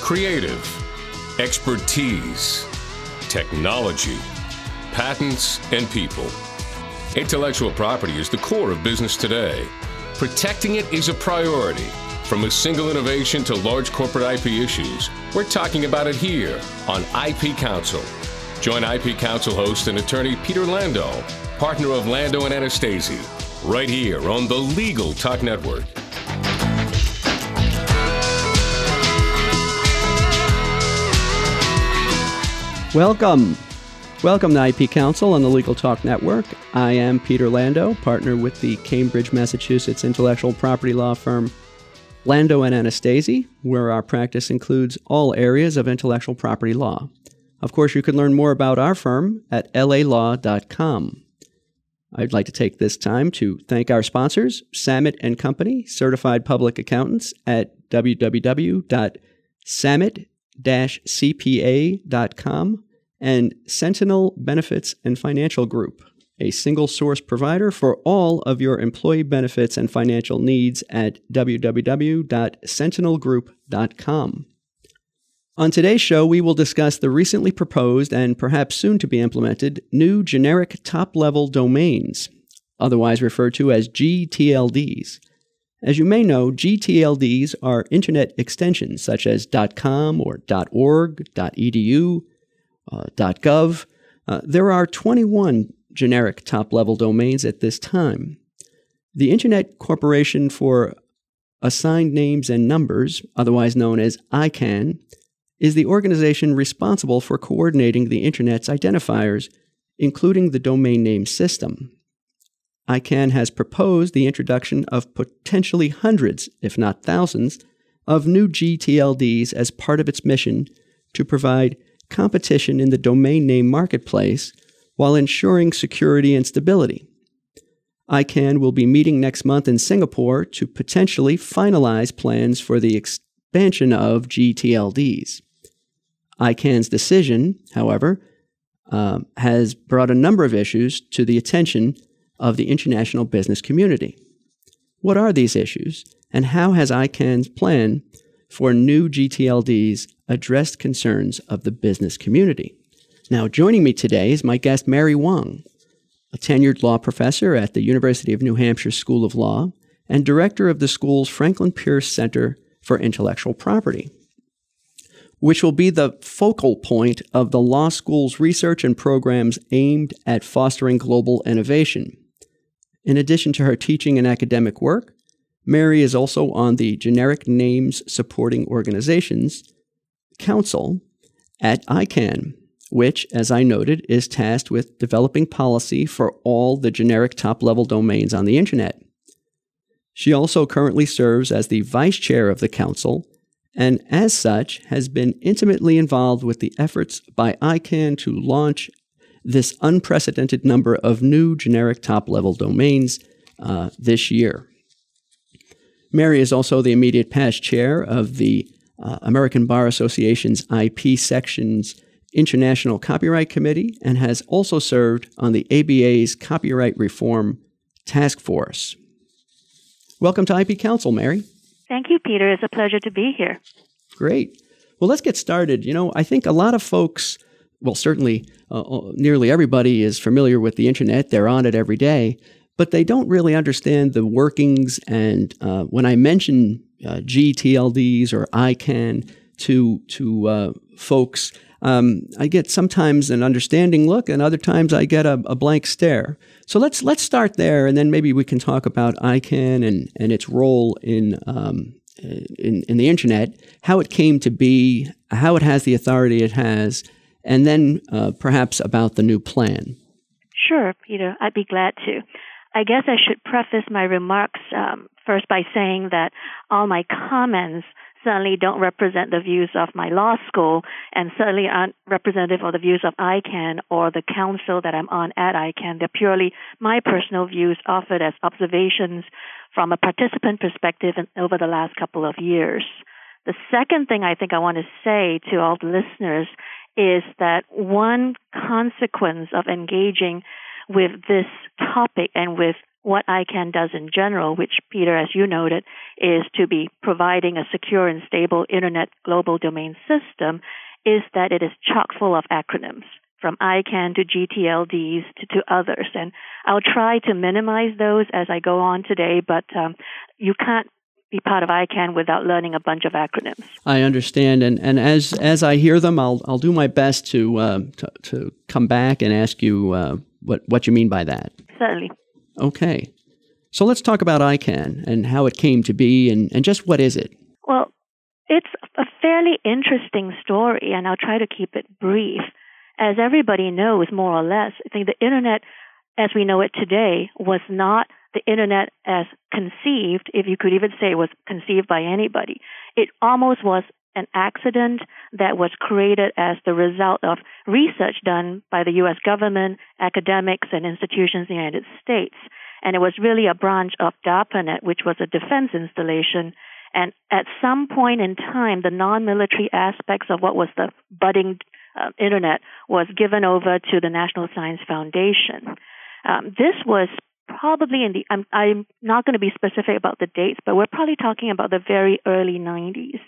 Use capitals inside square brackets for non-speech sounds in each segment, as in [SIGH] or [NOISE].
Creative, expertise, technology, patents, and people. Intellectual property is the core of business today. Protecting it is a priority. From a single innovation to large corporate IP issues, we're talking about it here on IP Counsel. Join IP Counsel host and attorney Peter Lando, partner of Lando and Anastasi, right here on the Legal Talk Network. Welcome. Welcome to IP Counsel on the Legal Talk Network. I am Peter Lando, partner with the Cambridge, Massachusetts intellectual property law firm Lando and Anastasi, where our practice includes all areas of intellectual property law. Of course, you can learn more about our firm at lalaw.com. I'd like to take this time to thank our sponsors, Samet and Company, certified public accountants at www.samet cpa.com, and Sentinel Benefits and Financial Group, a single source provider for all of your employee benefits and financial needs at www.sentinelgroup.com. On today's show, we will discuss the recently proposed and perhaps soon to be implemented new generic top level domains, otherwise referred to as GTLDs. As you may know, GTLDs are internet extensions such as .com or .org, .edu, uh, .gov. Uh, there are 21 generic top-level domains at this time. The Internet Corporation for Assigned Names and Numbers, otherwise known as ICANN, is the organization responsible for coordinating the Internet's identifiers, including the domain name system. ICANN has proposed the introduction of potentially hundreds, if not thousands, of new GTLDs as part of its mission to provide competition in the domain name marketplace while ensuring security and stability. ICANN will be meeting next month in Singapore to potentially finalize plans for the expansion of GTLDs. ICANN's decision, however, uh, has brought a number of issues to the attention of the international business community. What are these issues, and how has ICANN's plan for new GTLDs addressed concerns of the business community? Now, joining me today is my guest, Mary Wong, a tenured law professor at the University of New Hampshire School of Law and director of the school's Franklin Pierce Center for Intellectual Property, which will be the focal point of the law school's research and programs aimed at fostering global innovation. In addition to her teaching and academic work, Mary is also on the Generic Names Supporting Organizations Council at ICANN, which, as I noted, is tasked with developing policy for all the generic top level domains on the Internet. She also currently serves as the vice chair of the council and, as such, has been intimately involved with the efforts by ICANN to launch this unprecedented number of new generic top level domains uh, this year. Mary is also the immediate past chair of the uh, American Bar Association's IP section's International Copyright Committee and has also served on the ABA's Copyright Reform Task Force. Welcome to IP Counsel, Mary. Thank you, Peter. It's a pleasure to be here. Great. Well, let's get started. You know, I think a lot of folks well, certainly uh, uh, nearly everybody is familiar with the internet. They're on it every day, but they don't really understand the workings. And uh, when I mention uh, GTLDs or ICANN to to uh, folks, um, I get sometimes an understanding look, and other times I get a, a, blank stare. So let's let's start there, and then maybe we can talk about ICANN and and its role in. Um, in, in the internet, how it came to be, how it has the authority it has, and then uh, perhaps about the new plan. Sure, Peter. I'd be glad to. I guess I should preface my remarks um, first by saying that all my comments certainly don't represent the views of my law school and certainly aren't representative of the views of ICANN or the council that I'm on at ICANN. They're purely my personal views offered as observations from a participant perspective over the last couple of years. The second thing I think I want to say to all the listeners is that one consequence of engaging with this topic and with what ICANN does in general, which, Peter, as you noted, is to be providing a secure and stable Internet global domain system, is that it is chock full of acronyms from ICANN to GTLDs to, to others. And I'll try to minimize those as I go on today, but um, you can't be part of ICANN without learning a bunch of acronyms. I understand, and, and as as I hear them, I'll I'll do my best to uh, to, to, come back and ask you uh, what what you mean by that. Certainly. Okay, so let's talk about ICANN and how it came to be, and, and just what is it. Well, it's a fairly interesting story, and I'll try to keep it brief as everybody knows, more or less, I think the internet as we know it today was not the internet as conceived, if you could even say it was conceived by anybody. It almost was an accident that was created as the result of research done by the US government, academics, and institutions in the United States. And it was really a branch of DARPANET, which was a defense installation. And at some point in time, the non military aspects of what was the budding uh, internet was given over to the National Science Foundation. Um, this was probably in the, I'm, I'm not going to be specific about the dates, but we're probably talking about the very early 90s.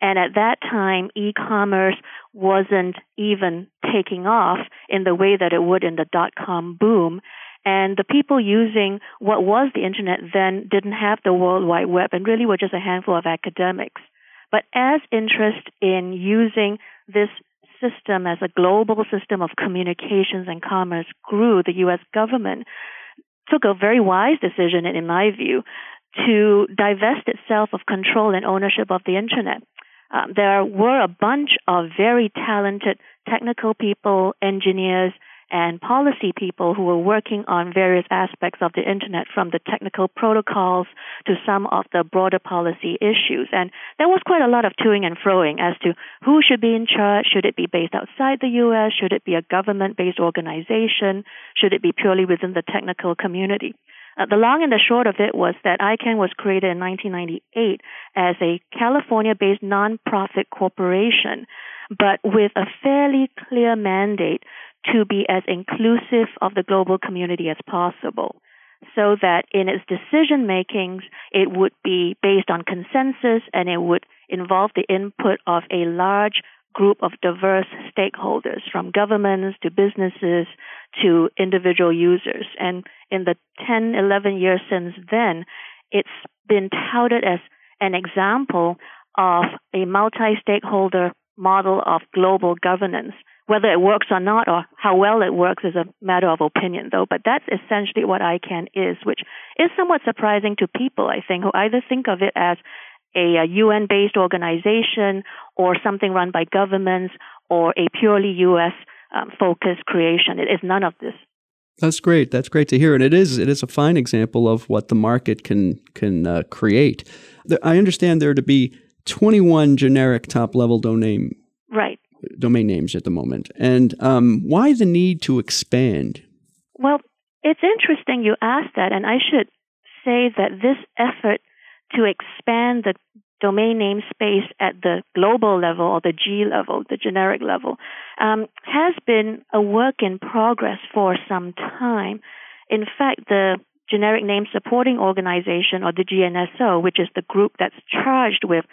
And at that time, e-commerce wasn't even taking off in the way that it would in the dot-com boom. And the people using what was the internet then didn't have the World Wide Web and really were just a handful of academics. But as interest in using this system as a global system of communications and commerce grew, the U.S. government took a very wise decision, in my view, to divest itself of control and ownership of the internet. Um, there were a bunch of very talented technical people, engineers, and policy people who were working on various aspects of the internet from the technical protocols to some of the broader policy issues. And there was quite a lot of toing and froing as to who should be in charge. Should it be based outside the U.S.? Should it be a government based organization? Should it be purely within the technical community? Uh, the long and the short of it was that ICANN was created in 1998 as a California based nonprofit corporation, but with a fairly clear mandate to be as inclusive of the global community as possible so that in its decision makings it would be based on consensus and it would involve the input of a large group of diverse stakeholders from governments to businesses to individual users. And in the 10 11 years since then it's been touted as an example of a multi-stakeholder model of global governance whether it works or not, or how well it works, is a matter of opinion, though. But that's essentially what ICANN is, which is somewhat surprising to people, I think, who either think of it as a, UN based organization or something run by governments or a purely US um, focused creation. It is none of this. That's great. That's great to hear, and it is it is a fine example of what the market can can uh, create. I understand there to be 21 generic top level domain right domain names at the moment. And um, why the need to expand? Well, it's interesting you asked that, and I should say that this effort to expand the domain name space at the global level or the G level, the generic level, um, has been a work in progress for some time. In fact, the Generic Name Supporting Organization, or the GNSO, which is the group that's charged with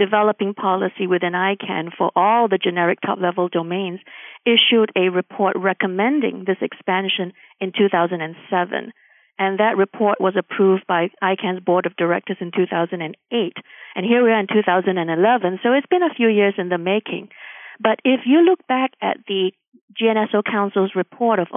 developing policy within ICANN for all the generic top level domains, issued a report recommending this expansion in 2007. And that report was approved by ICANN's board of directors in 2008. And here we are in 2011, so it's been a few years in the making. But if you look back at the GNSO Council's report of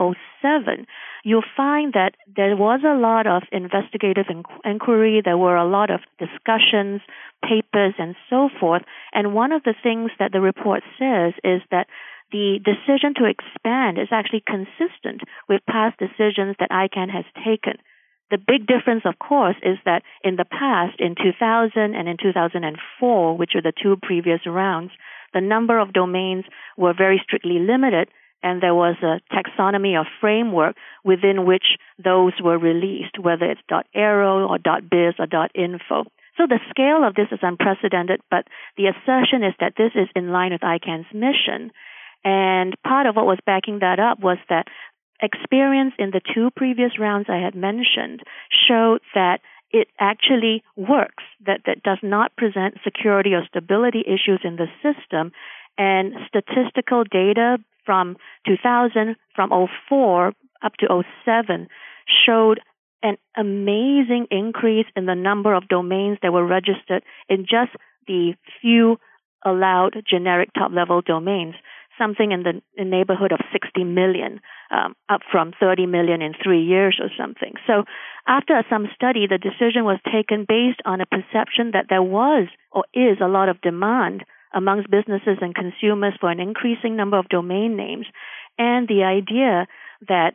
07, you'll find that there was a lot of investigative inquiry, there were a lot of discussions, papers, and so forth. And one of the things that the report says is that the decision to expand is actually consistent with past decisions that ICANN has taken. The big difference, of course, is that in the past, in 2000 and in 2004, which are the two previous rounds, the number of domains were very strictly limited and there was a taxonomy or framework within which those were released, whether it's .aero or .biz or .info. So the scale of this is unprecedented, but the assertion is that this is in line with ICANN's mission. And part of what was backing that up was that experience in the two previous rounds I had mentioned showed that it actually works, that, that does not present security or stability issues in the system. And statistical data from 2000, from 04 up to 07 showed an amazing increase in the number of domains that were registered in just the few allowed generic top level domains, something in the, in neighborhood of 60 million, um, up from 30 million in three years or something. So after some study, the decision was taken based on a perception that there was or is a lot of demand amongst businesses and consumers for an increasing number of domain names, and the idea that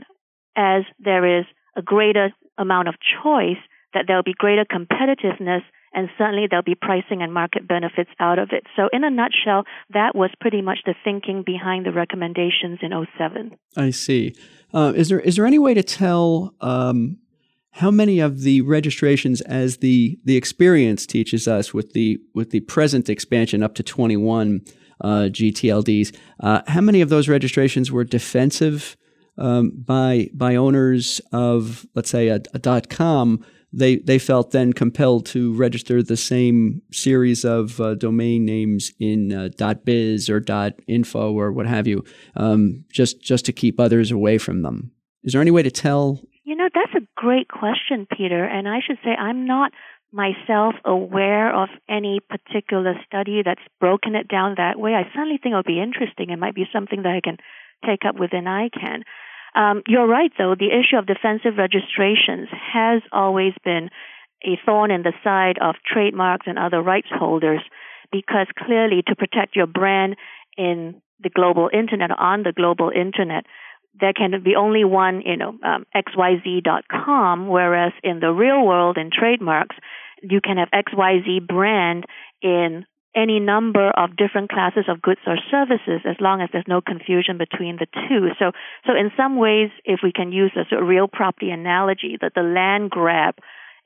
as there is a greater amount of choice, that there'll be greater competitiveness and certainly there'll be pricing and market benefits out of it. So, in a nutshell, that was pretty much the thinking behind the recommendations in 07. I see. Uh, is there is there any way to tell um, how many of the registrations, as the the experience teaches us, with the with the present expansion up to 21 uh, GTLDs, uh, how many of those registrations were defensive um, by by owners of, let's say, a, a .com? they they felt then compelled to register the same series of uh, domain names in uh, .biz or .info or what have you, um, just just to keep others away from them. Is there any way to tell? You know, that's a great question, Peter. And I should say I'm not myself aware of any particular study that's broken it down that way. I certainly think it would be interesting. It might be something that I can take up within ICANN. Um, you're right, though. The issue of defensive registrations has always been a thorn in the side of trademarks and other rights holders because clearly to protect your brand in the global internet on the global internet, there can be only one, you know, um, xyz.com, whereas in the real world in trademarks, you can have XYZ brand in any number of different classes of goods or services as long as there's no confusion between the two. So, so in some ways, if we can use a sort of real property analogy, that the land grab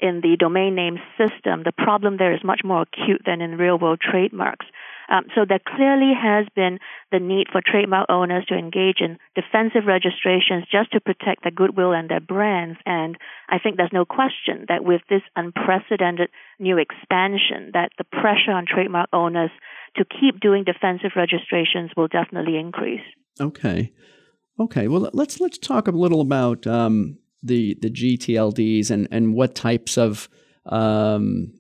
in the domain name system, the problem there is much more acute than in real world trademarks. Um, so there clearly has been the need for trademark owners to engage in defensive registrations just to protect their goodwill and their brands. And I think there's no question that with this unprecedented new expansion, that the pressure on trademark owners to keep doing defensive registrations will definitely increase. Okay. Okay. Well, let's let's talk a little about um, the the GTLDs and and what types of um,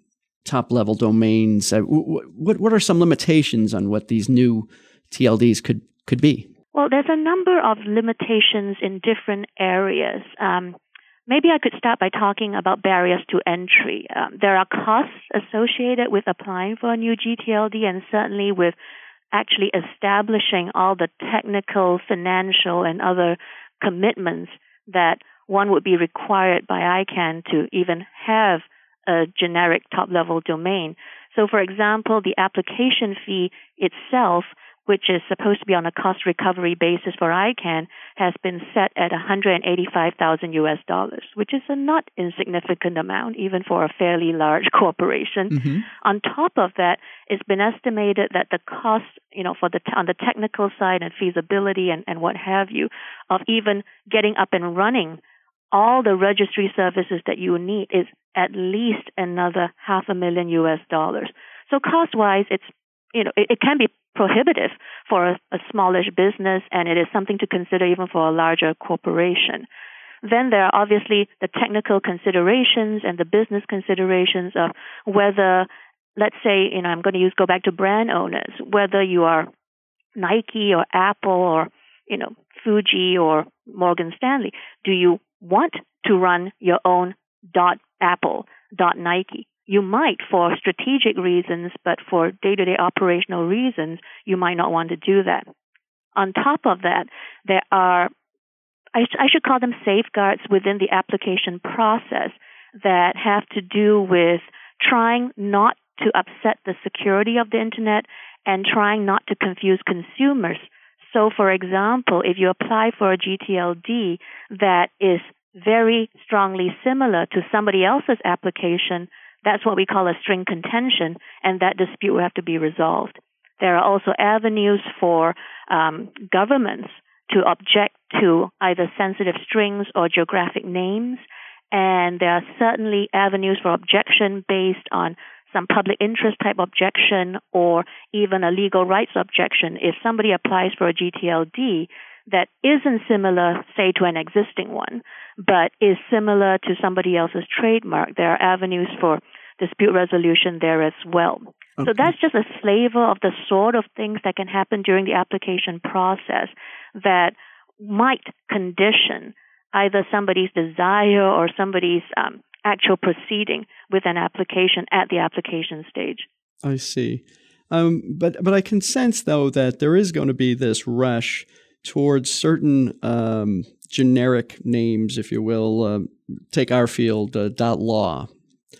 top level domains? Uh, what what are some limitations on what these new TLDs could could be? Well, there's a number of limitations in different areas. Um, maybe I could start by talking about barriers to entry. Um, there are costs associated with applying for a new GTLD, and certainly with actually establishing all the technical, financial, and other commitments that one would be required by ICANN to even have a generic top level domain. So, for example, the application fee itself, which is supposed to be on a cost recovery basis for ICANN, has been set at 185,000 US dollars, which is a not insignificant amount, even for a fairly large [LAUGHS] corporation. Mm-hmm. On top of that, it's been estimated that the cost, you know, for the on the technical side and feasibility and, and what have you, of even getting up and running all the registry services that you need is at least another half a million US dollars. So cost wise, it's, you know, it, it can be prohibitive for a, a smallish business and it is something to consider even for a larger corporation. Then there are obviously the technical considerations and the business considerations of whether, let's say, you know, I'm going to use, go back to brand owners, whether you are Nike or Apple or, you know, Fuji or Morgan Stanley. Do you want to run your own dot Apple, dot Nike. You might for strategic reasons, but for day to day operational reasons, you might not want to do that. On top of that, there are, I, I should call them safeguards within the application process that have to do with trying not to upset the security of the internet and trying not to confuse consumers so, for example, if you apply for a GTLD that is very strongly similar to somebody else's application, that's what we call a string contention, and that dispute will have to be resolved. There are also avenues for um, governments to object to either sensitive strings or geographic names. And there are certainly avenues for objection based on some public interest type objection or even a legal rights objection. If somebody applies for a GTLD that isn't similar, say, to an existing one, but is similar to somebody else's trademark, there are avenues for dispute resolution there as well. Okay. So that's just a flavor of the sort of things that can happen during the application process that might condition either somebody's desire or somebody's um, actual proceeding with an application at the application stage. I see. Um, but but I can sense though that there is going to be this rush towards certain um, generic names, if you will. Uh, take our field, uh, dot law.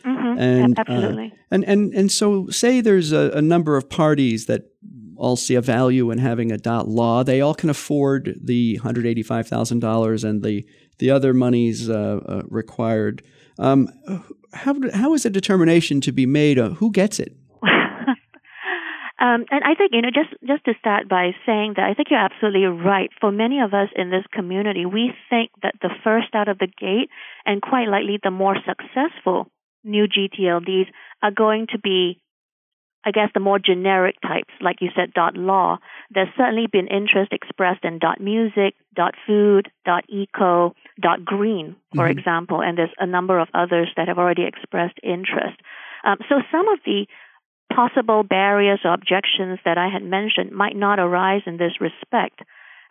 Mm-hmm. And, uh, and and and so, say there's a, a, number of parties that all see a value in having a dot law. They all can afford the hundred eighty-five thousand dollars and the the other monies uh, uh, required. Um, how how is a determination to be made? who gets it? Um, and I think you know just just to start by saying that I think you're absolutely right. For many of us in this community, we think that the first out of the gate and quite likely the more successful new GTLDs are going to be, I guess, the more generic types, like you said, dot law. There's certainly been interest expressed in dot music, dot food, dot eco, dot green, for mm-hmm. example, and there's a number of others that have already expressed interest. Um, so some of the possible barriers or objections that I had mentioned might not arise in this respect.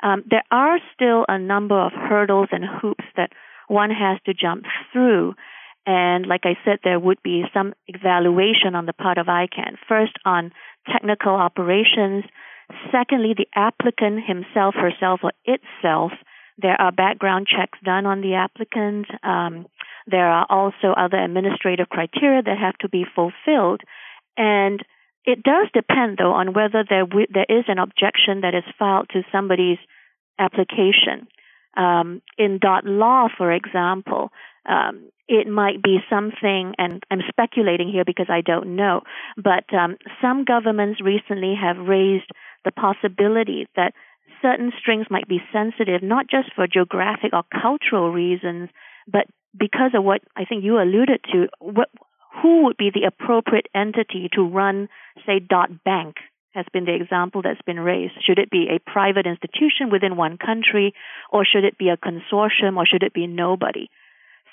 Um, there are still a number of hurdles and hoops that one has to jump through. And like I said, there would be some evaluation on the part of ICANN. First, on technical operations. Secondly, the applicant himself, herself, or itself. There are background checks done on the applicant. Um, there are also other administrative criteria that have to be fulfilled. And it does depend, though, on whether there w- there is an objection that is filed to somebody's application. Um, in dot law, for example, um, it might be something, and I'm speculating here because I don't know, but um, some governments recently have raised the possibility that certain strings might be sensitive, not just for geographic or cultural reasons, but because of what I think you alluded to, what, who would be the appropriate entity to run, say, dot bank has been the example that's been raised. Should it be a private institution within one country, or should it be a consortium, or should it be nobody?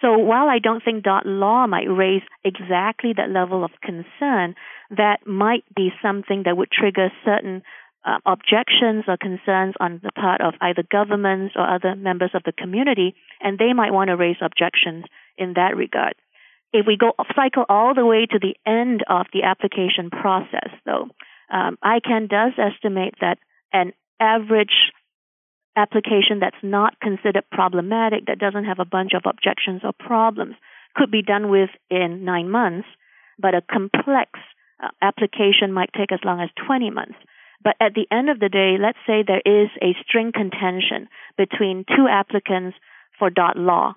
So while I don't think dot law might raise exactly that level of concern, that might be something that would trigger certain uh, objections or concerns on the part of either governments or other members of the community, and they might want to raise objections in that regard. If we go cycle all the way to the end of the application process, though, um, ICANN does estimate that an average application that's not considered problematic, that doesn't have a bunch of objections or problems, could be done with in nine months, but a complex uh, application might take as long as 20 months. But at the end of the day, let's say there is a string contention between two applicants for law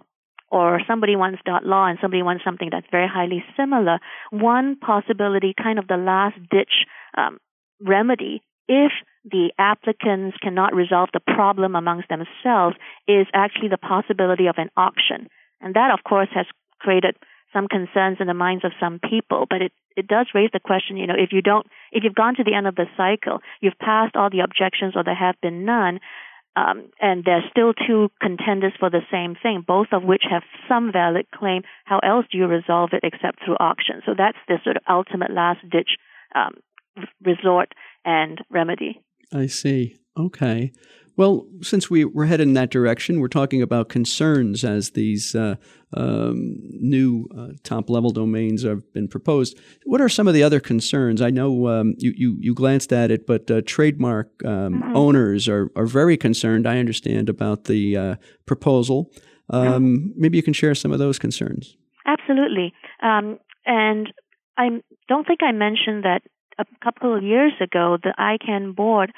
or somebody wants law and somebody wants something that's very highly similar, one possibility, kind of the last ditch um, remedy, if the applicants cannot resolve the problem amongst themselves, is actually the possibility of an auction. And that, of course, has created some concerns in the minds of some people, but it, it does raise the question, you know, if you don't, if you've gone to the end of the cycle, you've passed all the objections or there have been none, um, and there's still two contenders for the same thing, both of which have some valid claim. How else do you resolve it except through auction? So that's the sort of ultimate last ditch um, resort and remedy. I see. Okay. Well, since we, we're headed in that direction, we're talking about concerns as these uh, um, new uh, top level domains have been proposed. What are some of the other concerns? I know um, you, you, you, glanced at it, but uh, trademark um, mm-hmm. owners are, are very concerned, I understand, about the uh, proposal. Um, maybe you can share some of those concerns. Absolutely. Um, and I don't think I mentioned that a couple of years ago, the ICANN board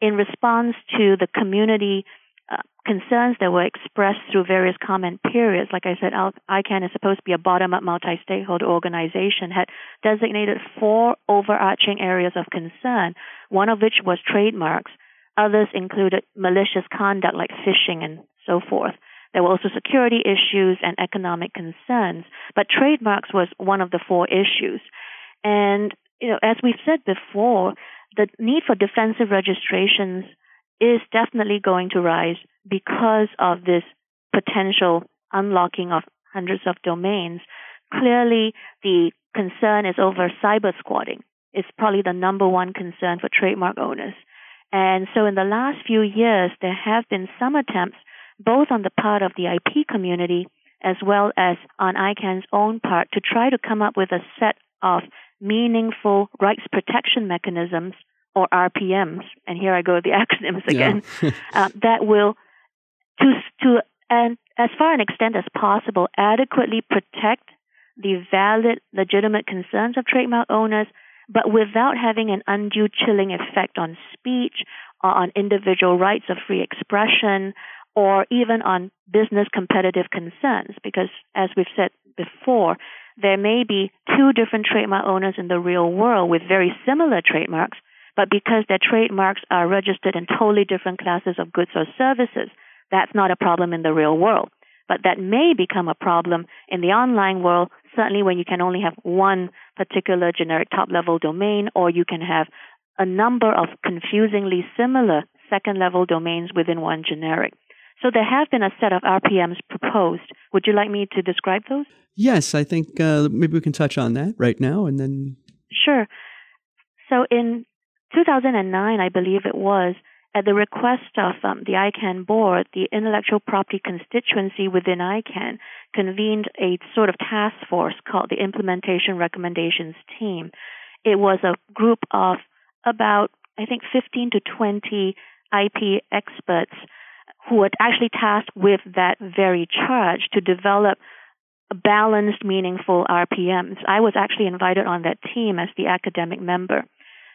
in response to the community uh, concerns that were expressed through various comment periods, like I said, ICANN is supposed to be a bottom-up multi-stakeholder organization, had designated four overarching areas of concern, one of which was trademarks, Others included malicious conduct like phishing and so forth. There were also security issues and economic concerns, but trademarks was one of the four issues. And you know, as we've said before, the need for defensive registrations is definitely going to rise because of this potential unlocking of hundreds of domains. Clearly, the concern is over cyber squatting. It's probably the number one concern for trademark owners. And so in the last few years, there have been some attempts, both on the part of the IP community as well as on ICANN's own part, to try to come up with a set of meaningful rights protection mechanisms or RPMs, and here I go with the [LAUGHS] acronyms again, yeah. [LAUGHS] uh, that will, to to and as far an extent as possible, adequately protect the valid, legitimate concerns of trademark owners, but without having an undue chilling effect on speech or on individual rights of free expression or even on business competitive concerns. Because as we've said before, there may be two different trademark owners in the real world with very similar trademarks, but because their trademarks are registered in totally different classes of goods or services, that's not a problem in the real world. But that may become a problem in the online world, certainly when you can only have one particular generic top level domain, or you can have a number of confusingly similar second level domains within one generic. So there have been a set of RPMs proposed. Would you like me to describe those? Yes, I think uh, maybe we can touch on that right now and then. Sure. So in 2009, I believe it was, at the request of um, the ICANN board, the intellectual property constituency within ICANN convened a sort of task force called the Implementation Recommendations Team. It was a group of about, I think, 15 to 20 IP experts who were actually tasked with that very charge to develop balanced, meaningful RPMs. I was actually invited on that team as the academic member.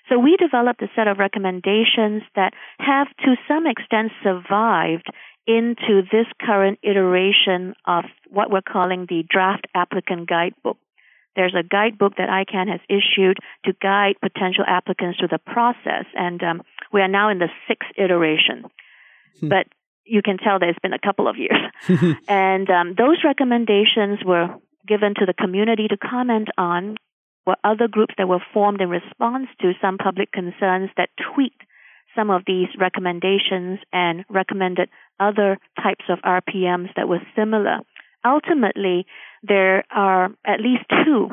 So we developed a set of recommendations that have to some extent survived into this current iteration of what we're calling the draft applicant guidebook. There's a guidebook that ICANN has issued to guide potential applicants through the process, and um, we are now in the sixth iteration. Hmm. But you can tell there's been a couple of years. [LAUGHS] and um, those recommendations were given to the community to comment on were other groups that were formed in response to some public concerns that tweaked some of these recommendations and recommended other types of RPMs that were similar. Ultimately, there are at least two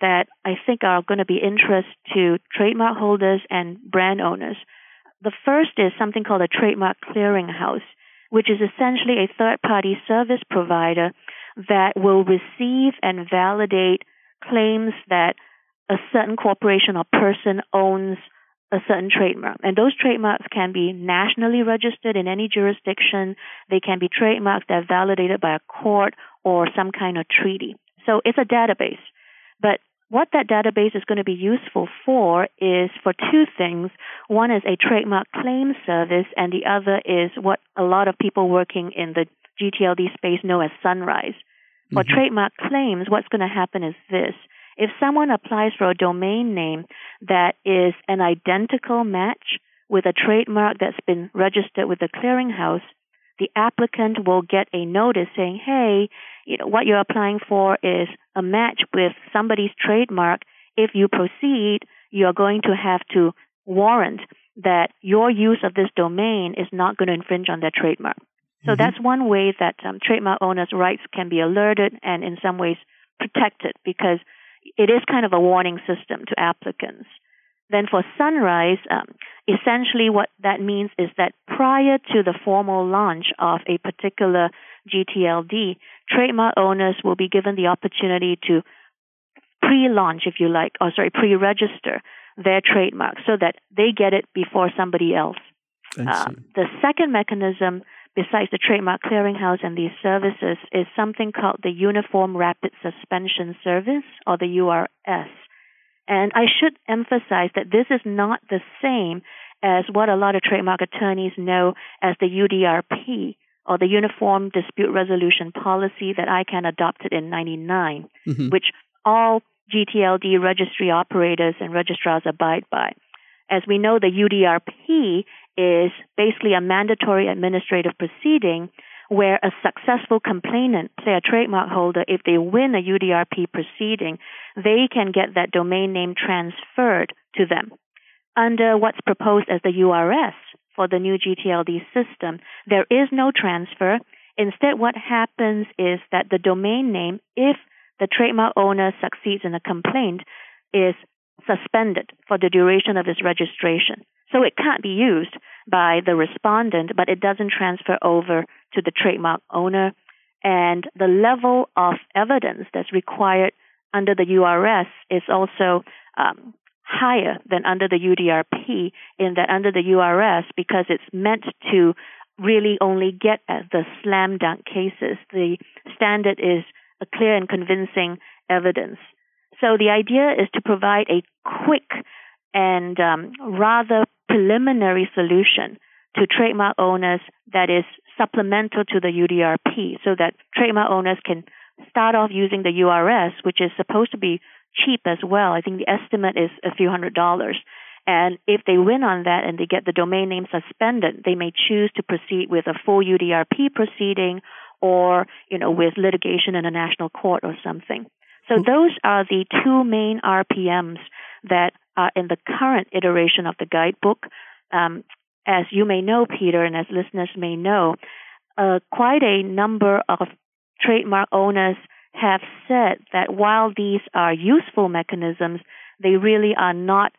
that I think are going to be interest to trademark holders and brand owners. The first is something called a trademark clearinghouse, which is essentially a third party service provider that will receive and validate claims that a certain corporation or person owns a certain trademark. And those trademarks can be nationally registered in any jurisdiction. They can be trademarks that are validated by a court or some kind of treaty. So it's a database. But what that database is going to be useful for is for two things. One is a trademark claim service, and the other is what a lot of people working in the GTLD space know as Sunrise. For mm-hmm. trademark claims, what's going to happen is this. If someone applies for a domain name that is an identical match with a trademark that's been registered with the clearinghouse, the applicant will get a notice saying, hey, you know, what you're applying for is a match with somebody's trademark. If you proceed, you're going to have to warrant that your use of this domain is not going to infringe on their trademark. So mm-hmm. that's one way that um, trademark owners' rights can be alerted and in some ways protected because it is kind of a warning system to applicants. Then for Sunrise, um, essentially what that means is that prior to the formal launch of a particular GTLD, trademark owners will be given the opportunity to pre-launch, if you like, or sorry, pre-register their trademark so that they get it before somebody else. Uh, the second mechanism besides the Trademark Clearinghouse and these services, is something called the Uniform Rapid Suspension Service, or the URS. And I should emphasize that this is not the same as what a lot of trademark attorneys know as the UDRP, or the Uniform Dispute Resolution Policy that ICANN adopted in 99, mm-hmm. which all GTLD registry operators and registrars abide by. As we know, the UDRP is basically a mandatory administrative proceeding where a successful complainant, say a trademark holder, if they win a UDRP proceeding, they can get that domain name transferred to them. Under what's proposed as the URS for the new GTLD system, there is no transfer. Instead, what happens is that the domain name, if the trademark owner succeeds in a complaint, is suspended for the duration of its registration. So it can't be used by the respondent, but it doesn't transfer over to the trademark owner. And the level of evidence that's required under the URS is also um, higher than under the UDRP in that under the URS, because it's meant to really only get at the slam dunk cases, the standard is a clear and convincing evidence. So the idea is to provide a quick and um, rather preliminary solution to trademark owners that is supplemental to the UDRP so that trademark owners can start off using the URS, which is supposed to be cheap as well. I think the estimate is a few hundred dollars. And if they win on that and they get the domain name suspended, they may choose to proceed with a full UDRP proceeding or, you know, with litigation in a national court or something. So those are the two main RPMs that are in the current iteration of the guidebook. Um, as you may know, Peter, and as listeners may know, uh, quite a number of trademark owners have said that while these are useful mechanisms, they really are not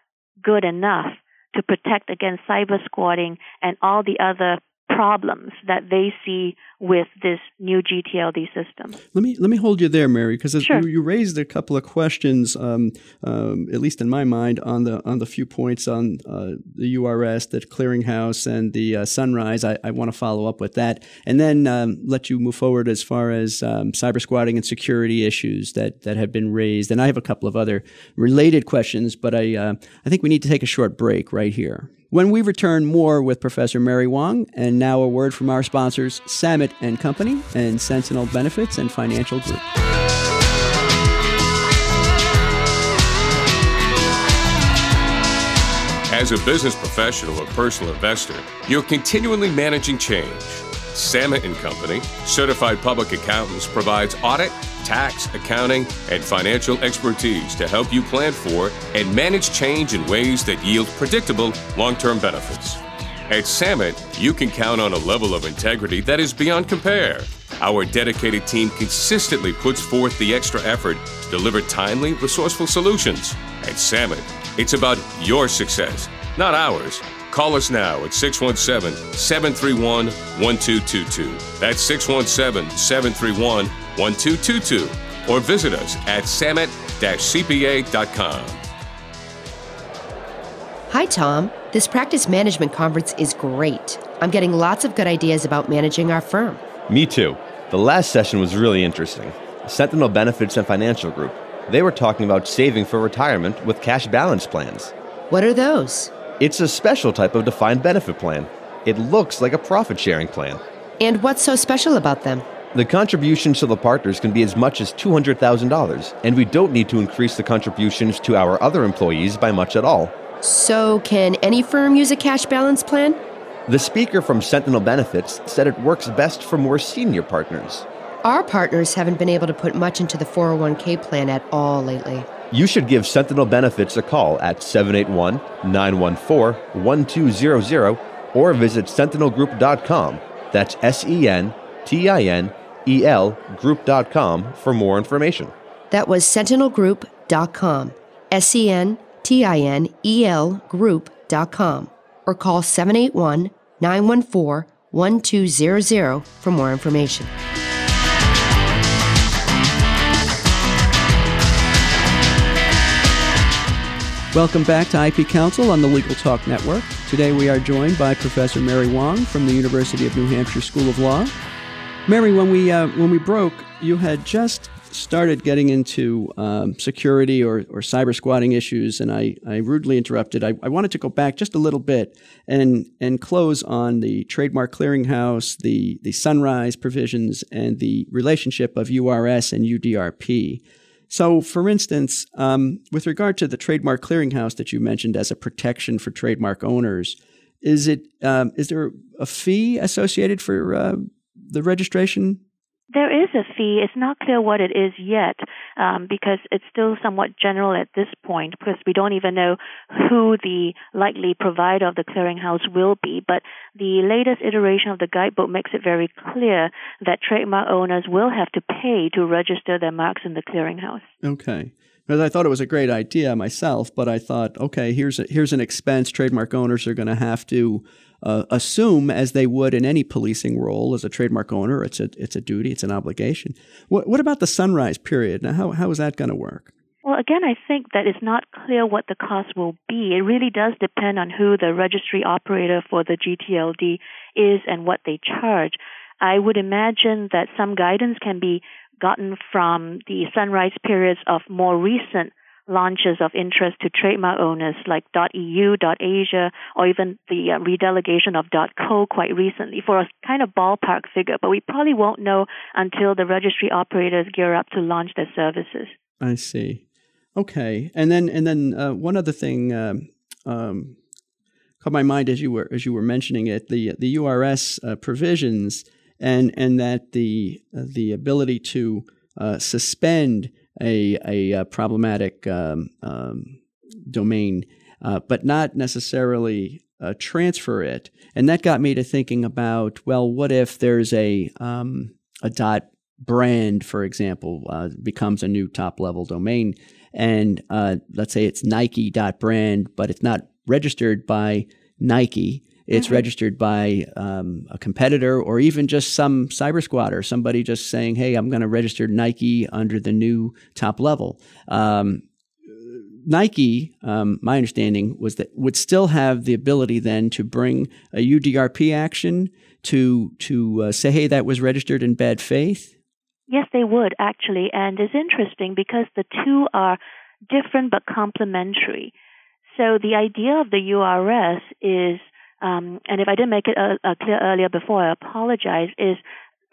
good enough to protect against cyber squatting and all the other problems that they see with this new GTLD system. Let me let me hold you there, Mary, because sure. you, you, raised a couple of questions, um, um, at least in my mind, on the on the few points on uh, the URS, the clearinghouse, and the uh, Sunrise. I, I want to follow up with that, and then um, let you move forward as far as um, cyber squatting and security issues that that have been raised. And I have a couple of other related questions, but I uh, I think we need to take a short break right here. When we return, more with Professor Mary Wong, and now a word from our sponsors, Samet and Company and Sentinel Benefits and Financial Group. As a business professional or personal investor, you're continually managing change. Samet and Company, certified public accountants, provides audit, tax, accounting, and financial expertise to help you plan for and manage change in ways that yield predictable long-term benefits. At Samet, you can count on a level of integrity that is beyond compare. Our dedicated team consistently puts forth the extra effort to deliver timely, resourceful solutions. At Samet, it's about your success, not ours. Call us now at 617 731 1222. That's 617 731 1222. Or visit us at samet cpa.com. Hi, Tom. This practice management conference is great. I'm getting lots of good ideas about managing our firm. Me too. The last session was really interesting. Sentinel Benefits and Financial Group. They were talking about saving for retirement with cash balance plans. What are those? It's a special type of defined benefit plan. It looks like a profit sharing plan. And what's so special about them? The contributions to the partners can be as much as $200,000, and we don't need to increase the contributions to our other employees by much at all. So, can any firm use a cash balance plan? The speaker from Sentinel Benefits said it works best for more senior partners. Our partners haven't been able to put much into the 401k plan at all lately. You should give Sentinel Benefits a call at 781 914 1200 or visit sentinelgroup.com. That's S E N T I N E L group.com for more information. That was sentinelgroup.com. S E N T I N E L group.com. Or call 781 914 1200 for more information. Welcome back to IP Counsel on the Legal Talk Network. Today we are joined by Professor Mary Wong from the University of New Hampshire School of Law. Mary, when we uh, when we broke, you had just started getting into um, security or, or cyber squatting issues, and I, I rudely interrupted. I, I wanted to go back just a little bit and and close on the trademark clearinghouse, the the sunrise provisions, and the relationship of URS and UDRP. So, for instance, um, with regard to the trademark clearinghouse that you mentioned as a protection for trademark owners, is it um, is there a fee associated for uh, the registration? There is a fee. It's not clear what it is yet um, because it's still somewhat general at this point because we don't even know who the likely provider of the clearinghouse will be. But the latest iteration of the guidebook makes it very clear that trademark owners will have to pay to register their marks in the clearinghouse. Okay. Because I thought it was a great idea myself, but I thought, okay, here's a, here's an expense trademark owners are going to have to uh, assume, as they would in any policing role as a trademark owner. It's a it's a duty, it's an obligation. What what about the sunrise period? Now, how how is that going to work? Well, again, I think that it's not clear what the cost will be. It really does depend on who the registry operator for the GTLD is and what they charge. I would imagine that some guidance can be gotten from the sunrise periods of more recent launches of interest to trademark owners like .eu, .asia, or even the uh, redelegation of .co quite recently for a kind of ballpark figure. But we probably won't know until the registry operators gear up to launch their services. I see. Okay, and then and then uh, one other thing um, um, caught my mind as you were as you were mentioning it the the URS uh, provisions and and that the uh, the ability to uh, suspend a a, a problematic um, um, domain, uh, but not necessarily uh, transfer it. And that got me to thinking about well, what if there's a um, a dot brand, for example, uh, becomes a new top level domain, and uh, let's say it's Nike dot brand, but it's not registered by Nike it's mm-hmm. registered by um, a competitor or even just some cyber squatter, somebody just saying, hey, I'm going to register Nike under the new top level. Um, Nike, um, my understanding was that would still have the ability then to bring a UDRP action to to uh, say, hey, that was registered in bad faith. Yes, they would actually, and it's interesting because the two are different but complementary. So the idea of the URS is um, and if I didn't make it uh, uh, clear earlier before, I apologize, is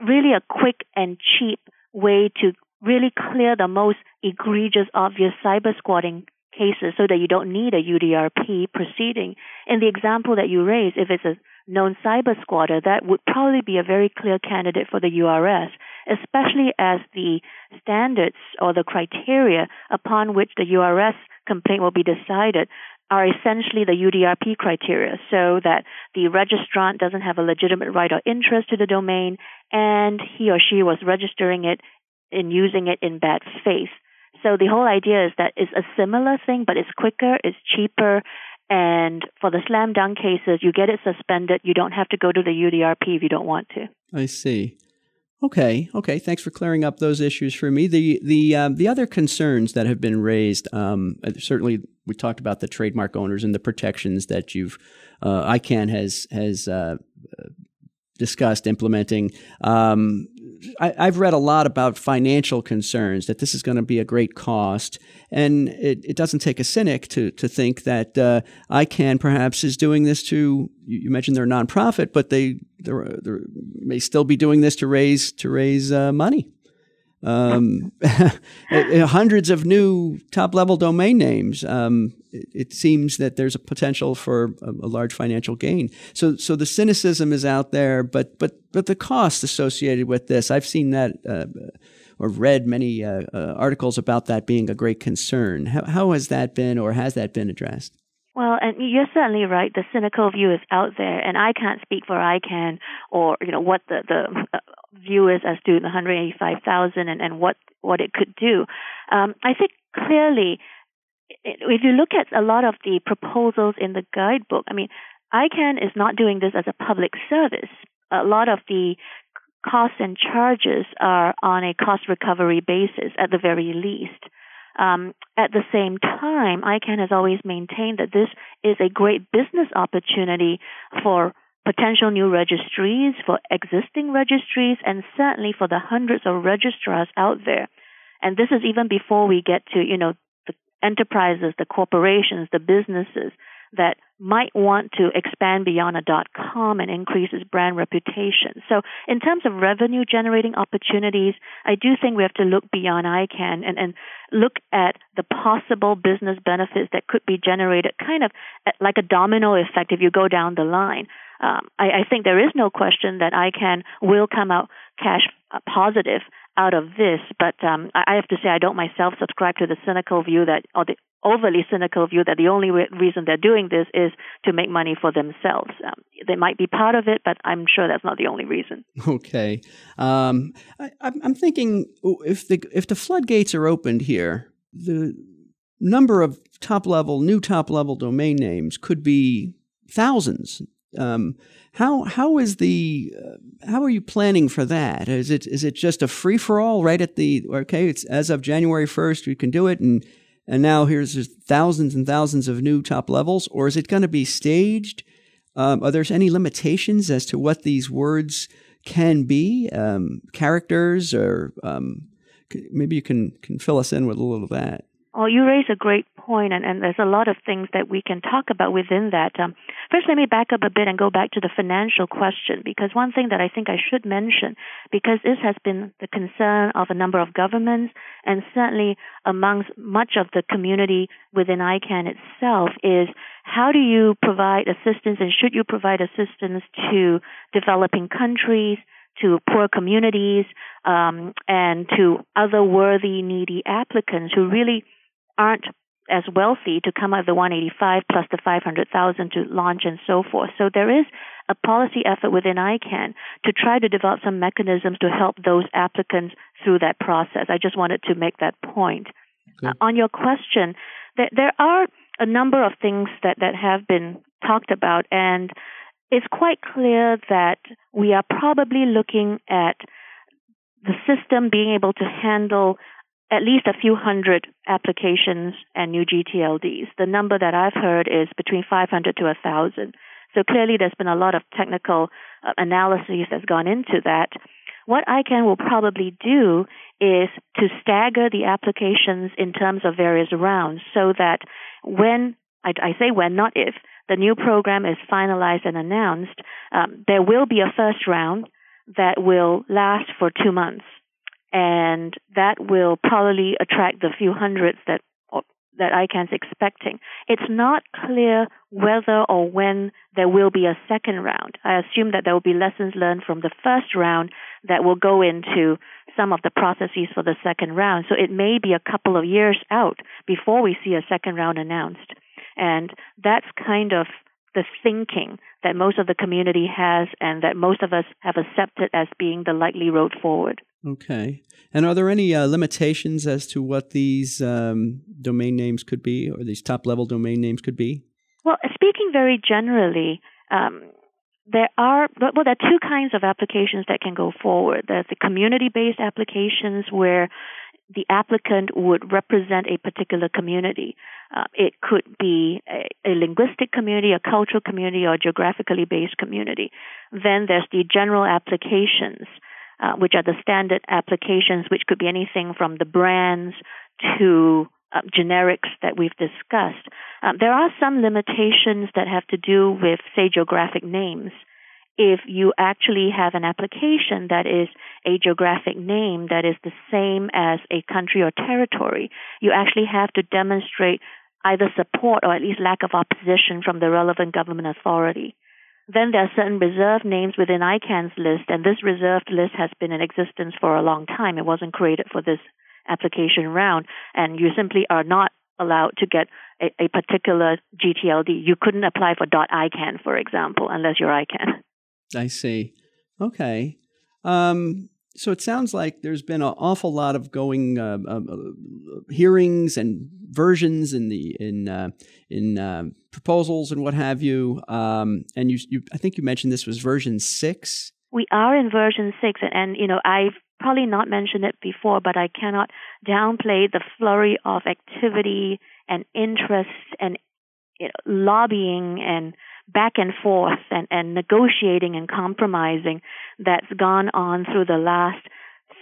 really a quick and cheap way to really clear the most egregious, obvious cyber squatting cases so that you don't need a UDRP proceeding. In the example that you raised, if it's a known cyber squatter, that would probably be a very clear candidate for the URS, especially as the standards or the criteria upon which the URS complaint will be decided are essentially the UDRP criteria so that the registrant doesn't have a legitimate right or interest to the domain and he or she was registering it and using it in bad faith. So the whole idea is that it's a similar thing, but it's quicker, it's cheaper, and for the slam dunk cases, you get it suspended. You don't have to go to the UDRP if you don't want to. I see. Okay, okay. Thanks for clearing up those issues for me. The the um, the other concerns that have been raised, um, certainly we talked about the trademark owners and the protections that you've uh, ICANN has has uh, discussed implementing. Um, I, have read a lot about financial concerns that this is going to be a great cost, and it, it doesn't take a cynic to to think that uh, ICANN perhaps is doing this to. You mentioned they're a nonprofit, but they they may still be doing this to raise to raise uh, money um, [LAUGHS] hundreds of new top level domain names. Um, it, it, seems that there's a potential for a, a, large financial gain. So, so the cynicism is out there, but but but the cost associated with this, I've seen that. Uh, or read many uh, uh, articles about that being a great concern. How, how has that been, or has that been addressed? Well, and you're certainly right. The cynical view is out there, and I can't speak for ICANN or you know what the the view is as to the 185,000 and and what what it could do. Um, I think clearly, if you look at a lot of the proposals in the guidebook, I mean, ICANN is not doing this as a public service. A lot of the costs and charges are on a cost recovery basis at the very least. Um, at the same time, ICANN has always maintained that this is a great business opportunity for potential new registries, for existing registries, and certainly for the hundreds of registrars out there. And this is even before we get to, you know, the enterprises, the corporations, the businesses that might want to expand beyond a dot com and increase its brand reputation. So in terms of revenue generating opportunities, I do think we have to look beyond ICANN and, and look at the possible business benefits that could be generated kind of like a domino effect if you go down the line. Um, I, I think there is no question that ICANN will come out cash positive out of this, but um, I have to say I don't myself subscribe to the cynical view that, or the overly cynical view that the only re- reason they're doing this is to make money for themselves. Um, they might be part of it, but I'm sure that's not the only reason. [LAUGHS] Okay, um, I, I'm thinking if the if the floodgates are opened here, the number of top level new top level domain names could be thousands. Um, how how is the uh, how are you planning for that? Is it is it just a free for all right at the okay? It's as of January first, you can do it, and and now here's thousands and thousands of new top levels, or is it going to be staged? Um, are there any limitations as to what these words can be, um, characters, or um, maybe you can can fill us in with a little of that? Well, you raise a great point, and, and there's a lot of things that we can talk about within that. Um, first, let me back up a bit and go back to the financial question, because one thing that I think I should mention, because this has been the concern of a number of governments, and certainly amongst much of the community within ICANN itself, is how do you provide assistance, and should you provide assistance to developing countries? to poor communities um, and to other worthy, needy applicants who really aren't as wealthy to come out of the 185 plus the 500,000 to launch and so forth. So there is a policy effort within ICANN to try to develop some mechanisms to help those applicants through that process. I just wanted to make that point. Uh, on your question, there, there are a number of things that, that have been talked about, and it's quite clear that we are probably looking at the system being able to handle at least a few hundred applications and new GTLDs. The number that I've heard is between 500 to 1,000. So clearly there's been a lot of technical uh, analysis that's gone into that. What ICANN will probably do is to stagger the applications in terms of various rounds so that when, I, I say when, not if, the new program is finalized and announced, um, there will be a first round that will last for two months and that will probably attract the few hundreds that that ICANN's expecting. It's not clear whether or when there will be a second round. I assume that there will be lessons learned from the first round that will go into some of the processes for the second round. So it may be a couple of years out before we see a second round announced. And that's kind of the thinking that most of the community has and that most of us have accepted as being the likely road forward. Okay. And are there any uh, limitations as to what these um, domain names could be or these top level domain names could be? Well, speaking very generally, um, there are well, there are two kinds of applications that can go forward. There's the community-based applications where the applicant would represent a particular community. Uh, it could be a, a, linguistic community, a cultural community, or a geographically based community. Then there's the general applications, uh, which are the standard applications, which could be anything from the brands to uh, generics that we've discussed. Um, there are some limitations that have to do with, say, geographic names if you actually have an application that is a geographic name that is the same as a country or territory, you actually have to demonstrate either support or at least lack of opposition from the relevant government authority. Then there are certain reserved names within ICANN's list, and this reserved list has been in existence for a long time. It wasn't created for this application round, and you simply are not allowed to get a, a particular GTLD. You couldn't apply for .ICANN, for example, unless you're ICANN. I see. Okay. Um, so it sounds like there's been an awful lot of going uh, uh, hearings and versions in the in uh, in uh, proposals and what have you. Um, and you, you, I think you mentioned this was version six. We are in version six, and, and you know I've probably not mentioned it before, but I cannot downplay the flurry of activity and interest and you know, lobbying and back and forth and, and negotiating and compromising that's gone on through the last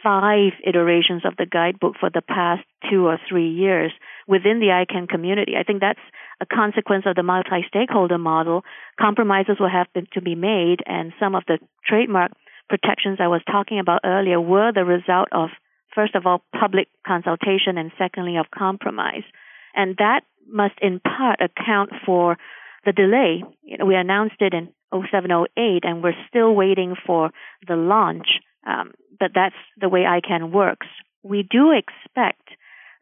five iterations of the guidebook for the past two or three years within the ICANN community. I think that's a consequence of the multi-stakeholder model, compromises will have to be made, and some of the trademark protections I was talking about earlier were the result of, first of all, public consultation, and secondly, of compromise. And that must in part account for the delay. You know, we announced it in 0708, and we're still waiting for the launch. Um, but that's the way ICANN works. We do expect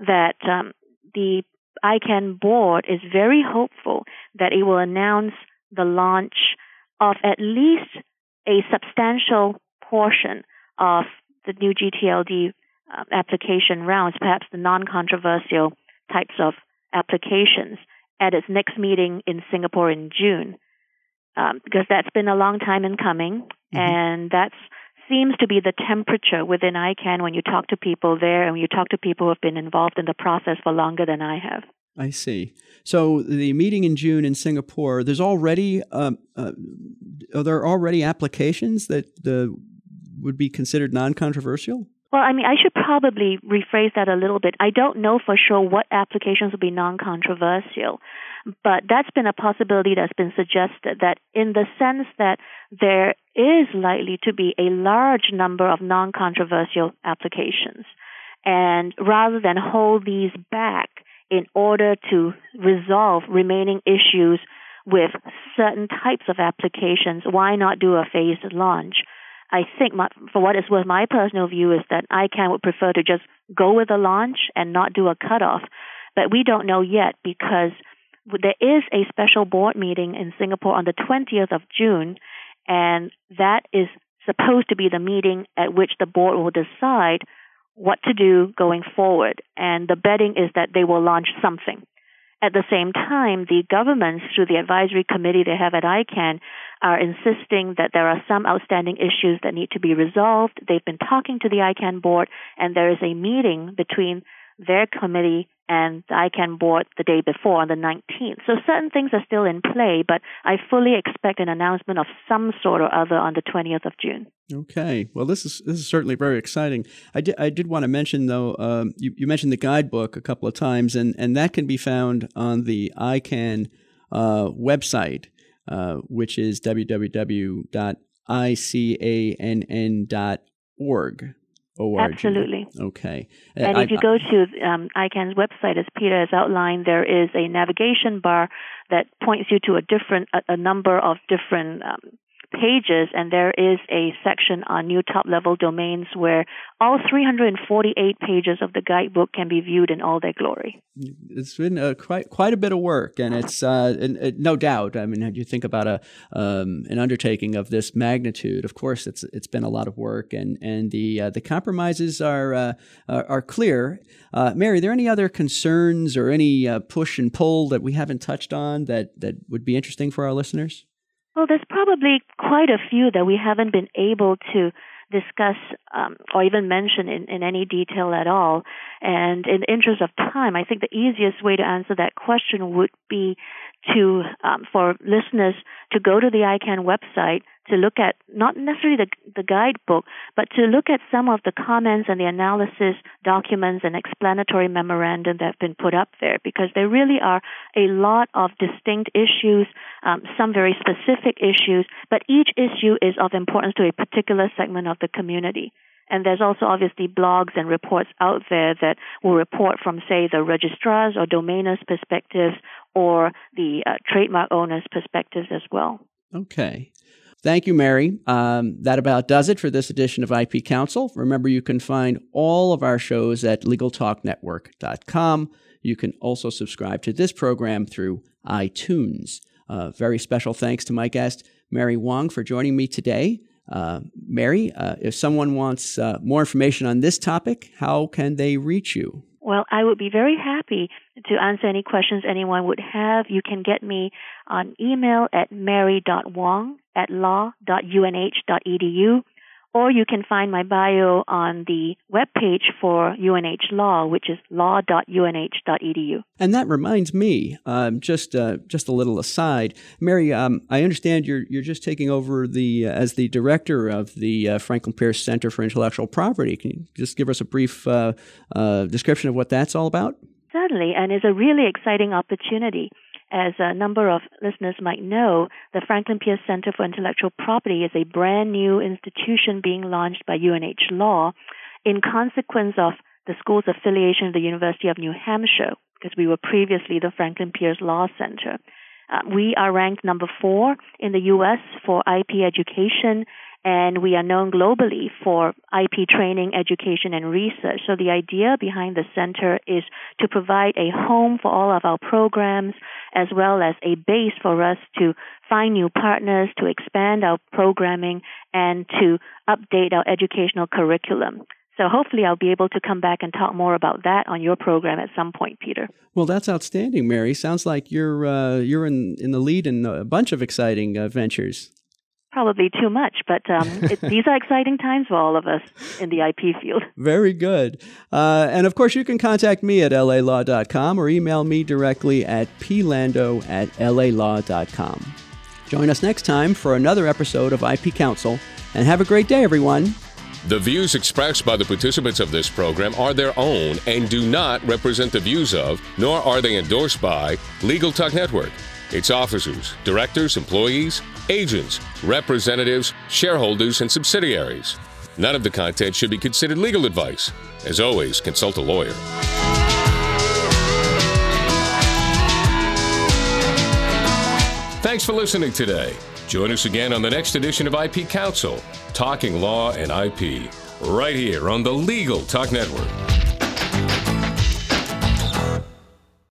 that um, the ICANN board is very hopeful that it will announce the launch of at least a substantial portion of the new GTLD uh, application rounds, perhaps the non controversial types of applications, at its next meeting in Singapore in June. Um, because that's been a long time in coming, mm-hmm. and that seems to be the temperature within ICANN when you talk to people there and when you talk to people who have been involved in the process for longer than I have. I see. So the meeting in June in Singapore, there's already um, uh, are there already applications that the would be considered non-controversial? Well, I mean, I should probably rephrase that a little bit. I don't know for sure what applications will be non-controversial, but that's been a possibility that's been suggested that in the sense that there is likely to be a large number of non-controversial applications. And rather than hold these back in order to resolve remaining issues with certain types of applications, why not do a phased launch? I think, my, for what it's worth, my personal view is that ICANN would prefer to just go with a launch and not do a cutoff. But we don't know yet because there is a special board meeting in Singapore on the 20th of June, and that is supposed to be the meeting at which the board will decide what to do going forward. And the betting is that they will launch something. At the same time, the governments, through the advisory committee they have at ICANN, are insisting that there are some outstanding issues that need to be resolved. They've been talking to the ICANN board, and there is a meeting between their committee and the ICANN board the day before on the 19th. So certain things are still in play, but I fully expect an announcement of some sort or other on the 20th of June. Okay, well, this is this is certainly very exciting. I did I did want to mention though, um, you, you mentioned the guidebook a couple of times, and and that can be found on the ICANN uh, website, uh, which is www.icann.org. O-R-G. Absolutely. Okay. And I, if you go to um, ICANN's website, as Peter has outlined, there is a navigation bar that points you to a different, a, a number of different um, pages, and there is a section on new top level domains where all 348 pages of the guidebook can be viewed in all their glory. It's been uh, quite quite a bit of work, and it's uh, and, uh, no doubt. I mean, you think about a um, an undertaking of this magnitude, of course, it's it's been a lot of work, and and the uh, the compromises are are clear. Mary, are there any other concerns or any push and pull that we haven't touched on that that would be interesting for our listeners? Well, there's probably quite a few that we haven't been able to discuss um, or even mention in, in any detail at all. And in the interest of time, I think the easiest way to answer that question would be to um, for listeners to go to the ICANN website to look at not necessarily the, the guidebook, but to look at some of the comments and the analysis documents and explanatory memorandum that have been put up there, because there really are a lot of distinct issues, um, some very specific issues, but each issue is of importance to a particular segment of the community. And there's also obviously blogs and reports out there that will report from, say, the registrars or domainers' perspectives or the uh, trademark owners' perspectives as well. Okay. Thank you, Mary. Um, that about does it for this edition of IP Counsel. Remember, you can find all of our shows at LegalTalkNetwork.com. You can also subscribe to this program through iTunes. Uh, very special thanks to my guest, Mary Wong, for joining me today. Uh, Mary, uh, if someone wants uh, more information on this topic, how can they reach you? Well, I would be very happy to answer any questions anyone would have. You can get me on email at mary.wong at law.unh.edu or you can find my bio on the webpage for UNH Law, which is law.unh.edu. And that reminds me, um, just uh, just a little aside, Mary. Um, I understand you're you're just taking over the uh, as the director of the uh, Franklin Pierce Center for Intellectual Property. Can you just give us a brief uh, uh, description of what that's all about? Certainly, and it's a really exciting opportunity. As a number of listeners might know, the Franklin Pierce Center for Intellectual Property is a brand new institution being launched by UNH Law in consequence of the school's affiliation with the University of New Hampshire, because we were previously the Franklin Pierce Law Center. Uh, we are ranked number four in the U.S. for IP education, and we are known globally for IP training, education, and research. So the idea behind the center is to provide a home for all of our programs, as well as a base for us to find new partners, to expand our programming, and to update our educational curriculum. So hopefully I'll be able to come back and talk more about that on your program at some point, Peter. Well, that's outstanding, Mary. Sounds like you're uh, you're in in the lead in a bunch of exciting uh, ventures. Probably too much, but um, [LAUGHS] it, these are exciting times for all of us in the IP field. Very good. Uh, and of course, you can contact me at lalaw.com or email me directly at plando at lalaw.com. Join us next time for another episode of IP Counsel, and have a great day, everyone. The views expressed by the participants of this program are their own and do not represent the views of, nor are they endorsed by, Legal Talk Network, its officers, directors, employees, agents, representatives, shareholders, and subsidiaries. None of the content should be considered legal advice. As always, consult a lawyer. Thanks for listening today. Join us again on the next edition of IP Counsel, talking law and IP, right here on the Legal Talk Network.